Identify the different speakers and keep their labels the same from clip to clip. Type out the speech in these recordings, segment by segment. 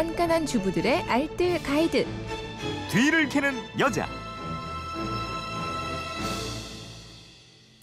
Speaker 1: 깐깐한 주부들의 알뜰 가이드.
Speaker 2: 뒤를 캐는 여자.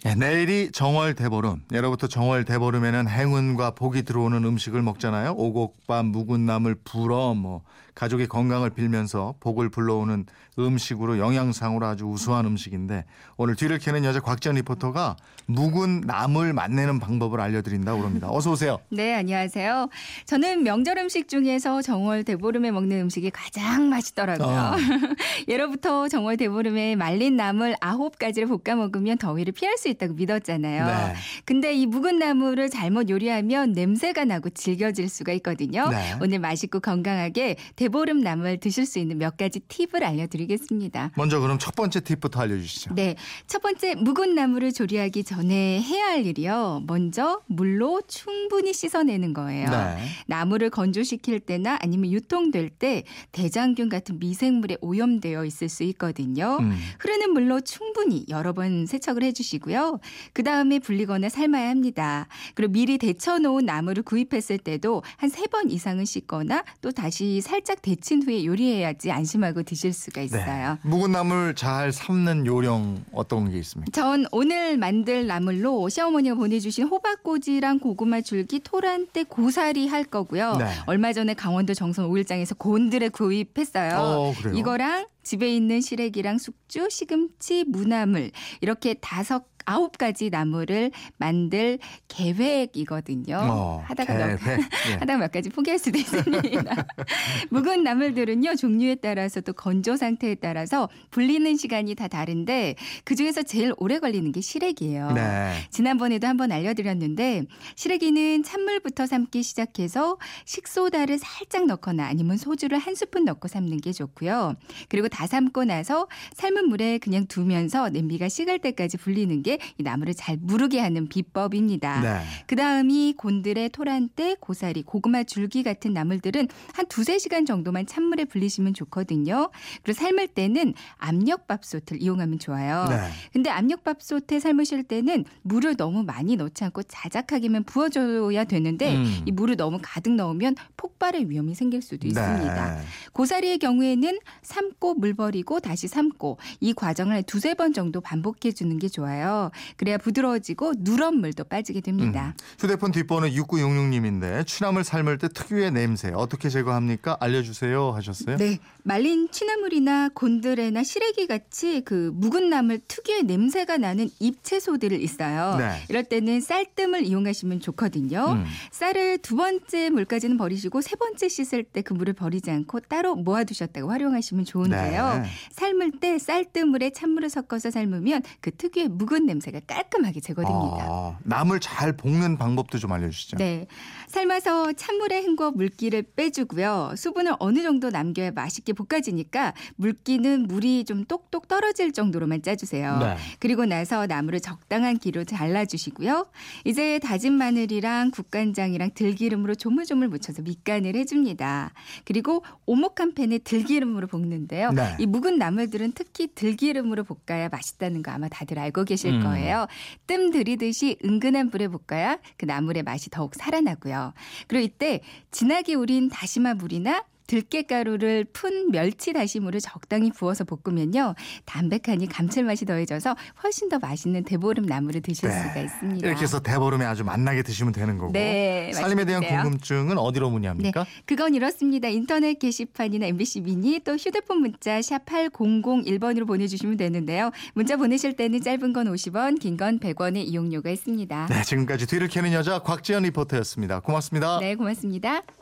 Speaker 3: 네, 내일이 정월 대보름. 예로부터 정월 대보름에는 행운과 복이 들어오는 음식을 먹잖아요. 오곡밥, 묵은 나물, 불어, 뭐 가족의 건강을 빌면서 복을 불러오는 음식으로 영양상으로 아주 우수한 음식인데 오늘 뒤를 캐는 여자 곽지연 리포터가 묵은 나물 맛내는 방법을 알려드린다고 그럽니다. 어서 오세요.
Speaker 4: 네, 안녕하세요. 저는 명절 음식 중에서 정월 대보름에 먹는 음식이 가장 맛있더라고요.
Speaker 3: 어.
Speaker 4: 예로부터 정월 대보름에 말린 나물 아홉 가지를 볶아 먹으면 더위를 피할 수 있다고 믿었잖아요.
Speaker 3: 네.
Speaker 4: 근데 이 묵은 나물을 잘못 요리하면 냄새가 나고 질겨질 수가 있거든요.
Speaker 3: 네.
Speaker 4: 오늘 맛있고 건강하게 대 보름 나물 드실 수 있는 몇 가지 팁을 알려드리겠습니다.
Speaker 3: 먼저 그럼 첫 번째 팁부터 알려주시죠.
Speaker 4: 네. 첫 번째, 묵은 나물을 조리하기 전에 해야 할 일이요. 먼저 물로 충분히 씻어내는 거예요.
Speaker 3: 네.
Speaker 4: 나물을 건조시킬 때나 아니면 유통될 때 대장균 같은 미생물에 오염되어 있을 수 있거든요.
Speaker 3: 음.
Speaker 4: 흐르는 물로 충분히 여러 번 세척을 해주시고요. 그 다음에 불리거나 삶아야 합니다. 그리고 미리 데쳐놓은 나물을 구입했을 때도 한 세 번 이상은 씻거나 또 다시 살짝 데친 후에 요리해야지 안심하고 드실 수가 있어요.
Speaker 3: 네. 묵은 나물 잘 삶는 요령 어떤 게 있습니까?
Speaker 4: 전 오늘 만들 나물로 시어머니가 보내주신 호박꼬지랑 고구마 줄기, 토란대, 고사리 할 거고요.
Speaker 3: 네.
Speaker 4: 얼마 전에 강원도 정선 오일장에서 곤드레 구입했어요.
Speaker 3: 어?
Speaker 4: 이거랑 집에 있는 시래기랑 숙주, 시금치, 무나물 이렇게 다섯 아홉 가지 나물을 만들 계획이거든요.
Speaker 3: 어,
Speaker 4: 하다가 몇,
Speaker 3: 계획. 예.
Speaker 4: 하다가 몇 가지 포기할 수도 있습니다. 묵은 나물들은요 종류에 따라서 또 건조 상태에 따라서 불리는 시간이 다 다른데 그 중에서 제일 오래 걸리는 게 시래기예요.
Speaker 3: 네.
Speaker 4: 지난번에도 한번 알려드렸는데 시래기는 찬물부터 삶기 시작해서 식소다를 살짝 넣거나 아니면 소주를 한 스푼 넣고 삶는 게 좋고요. 그리고 다 삶고 나서 삶은 물에 그냥 두면서 냄비가 식을 때까지 불리는 게이 나물을 잘 무르게 하는 비법입니다.
Speaker 3: 네.
Speaker 4: 그 다음이 곤드레, 토란대, 고사리, 고구마 줄기 같은 나물들은 한 두세 시간 정도만 찬물에 불리시면 좋거든요. 그리고 삶을 때는 압력밥솥을 이용하면 좋아요.
Speaker 3: 네.
Speaker 4: 근데 압력밥솥에 삶으실 때는 물을 너무 많이 넣지 않고 자작하게만 부어줘야 되는데
Speaker 3: 음.
Speaker 4: 이 물을 너무 가득 넣으면 폭발의 위험이 생길 수도 있습니다.
Speaker 3: 네.
Speaker 4: 고사리의 경우에는 삶고 물 버리고 다시 삶고 이 과정을 두세 번 정도 반복해 주는 게 좋아요. 그래야 부드러워지고 누런 물도 빠지게 됩니다.
Speaker 3: 음. 휴대폰 뒷번호 6966님인데 취나물 삶을 때 특유의 냄새 어떻게 제거합니까? 알려주세요 하셨어요.
Speaker 4: 네, 말린 취나물이나 곤드레나 시래기 같이 그 묵은 나물 특유의 냄새가 나는 잎채소들을 있어요.
Speaker 3: 네.
Speaker 4: 이럴 때는 쌀뜸을 이용하시면 좋거든요.
Speaker 3: 음.
Speaker 4: 쌀을 두 번째 물까지는 버리시고 세 번째 씻을 때 그 물을 버리지 않고 따로 모아두셨다가 활용하시면 좋은데요.
Speaker 3: 네.
Speaker 4: 삶을 때 쌀뜨물에 찬물을 섞어서 삶으면 그 특유의 묵은 냄새 가 깔끔하게 제거됩니다.
Speaker 3: 아, 나물 잘 볶는 방법도 좀 알려주시죠.
Speaker 4: 네. 삶아서 찬물에 헹궈 물기를 빼주고요. 수분을 어느 정도 남겨야 맛있게 볶아지니까 물기는 물이 좀 똑똑 떨어질 정도로만 짜주세요.
Speaker 3: 네.
Speaker 4: 그리고 나서 나물을 적당한 기로 잘라주시고요. 이제 다진 마늘이랑 국간장이랑 들기름으로 조물조물 묻혀서 밑간을 해줍니다. 그리고 오목한 팬에 들기름으로 볶는데요.
Speaker 3: 네.
Speaker 4: 이 묵은 나물들은 특히 들기름으로 볶아야 맛있다는 거 아마 다들 알고 계실
Speaker 3: 음.
Speaker 4: 거예요. 뜸 들이듯이 은근한 불에 볶아야 그 나물의 맛이 더욱 살아나고요. 그리고 이때 진하게 우린 다시마 물이나 들깨가루를 푼 멸치 다시물을 적당히 부어서 볶으면요. 담백하니 감칠맛이 더해져서 훨씬 더 맛있는 대보름 나물을 드실
Speaker 3: 네.
Speaker 4: 수가 있습니다.
Speaker 3: 이렇게 해서 대보름에 아주 맛나게 드시면 되는 거고.
Speaker 4: 네,
Speaker 3: 살림에 대한. 궁금증은 어디로 문의합니까?
Speaker 4: 그건 이렇습니다. 인터넷 게시판이나 MBC 미니 또 휴대폰 문자 샵 8001번으로 보내주시면 되는데요. 문자 보내실 때는 짧은 건 50원, 긴 건 100원의 이용료가 있습니다.
Speaker 3: 네, 지금까지 뒤를 캐는 여자 곽지연 리포터였습니다. 고맙습니다.
Speaker 4: 네, 고맙습니다.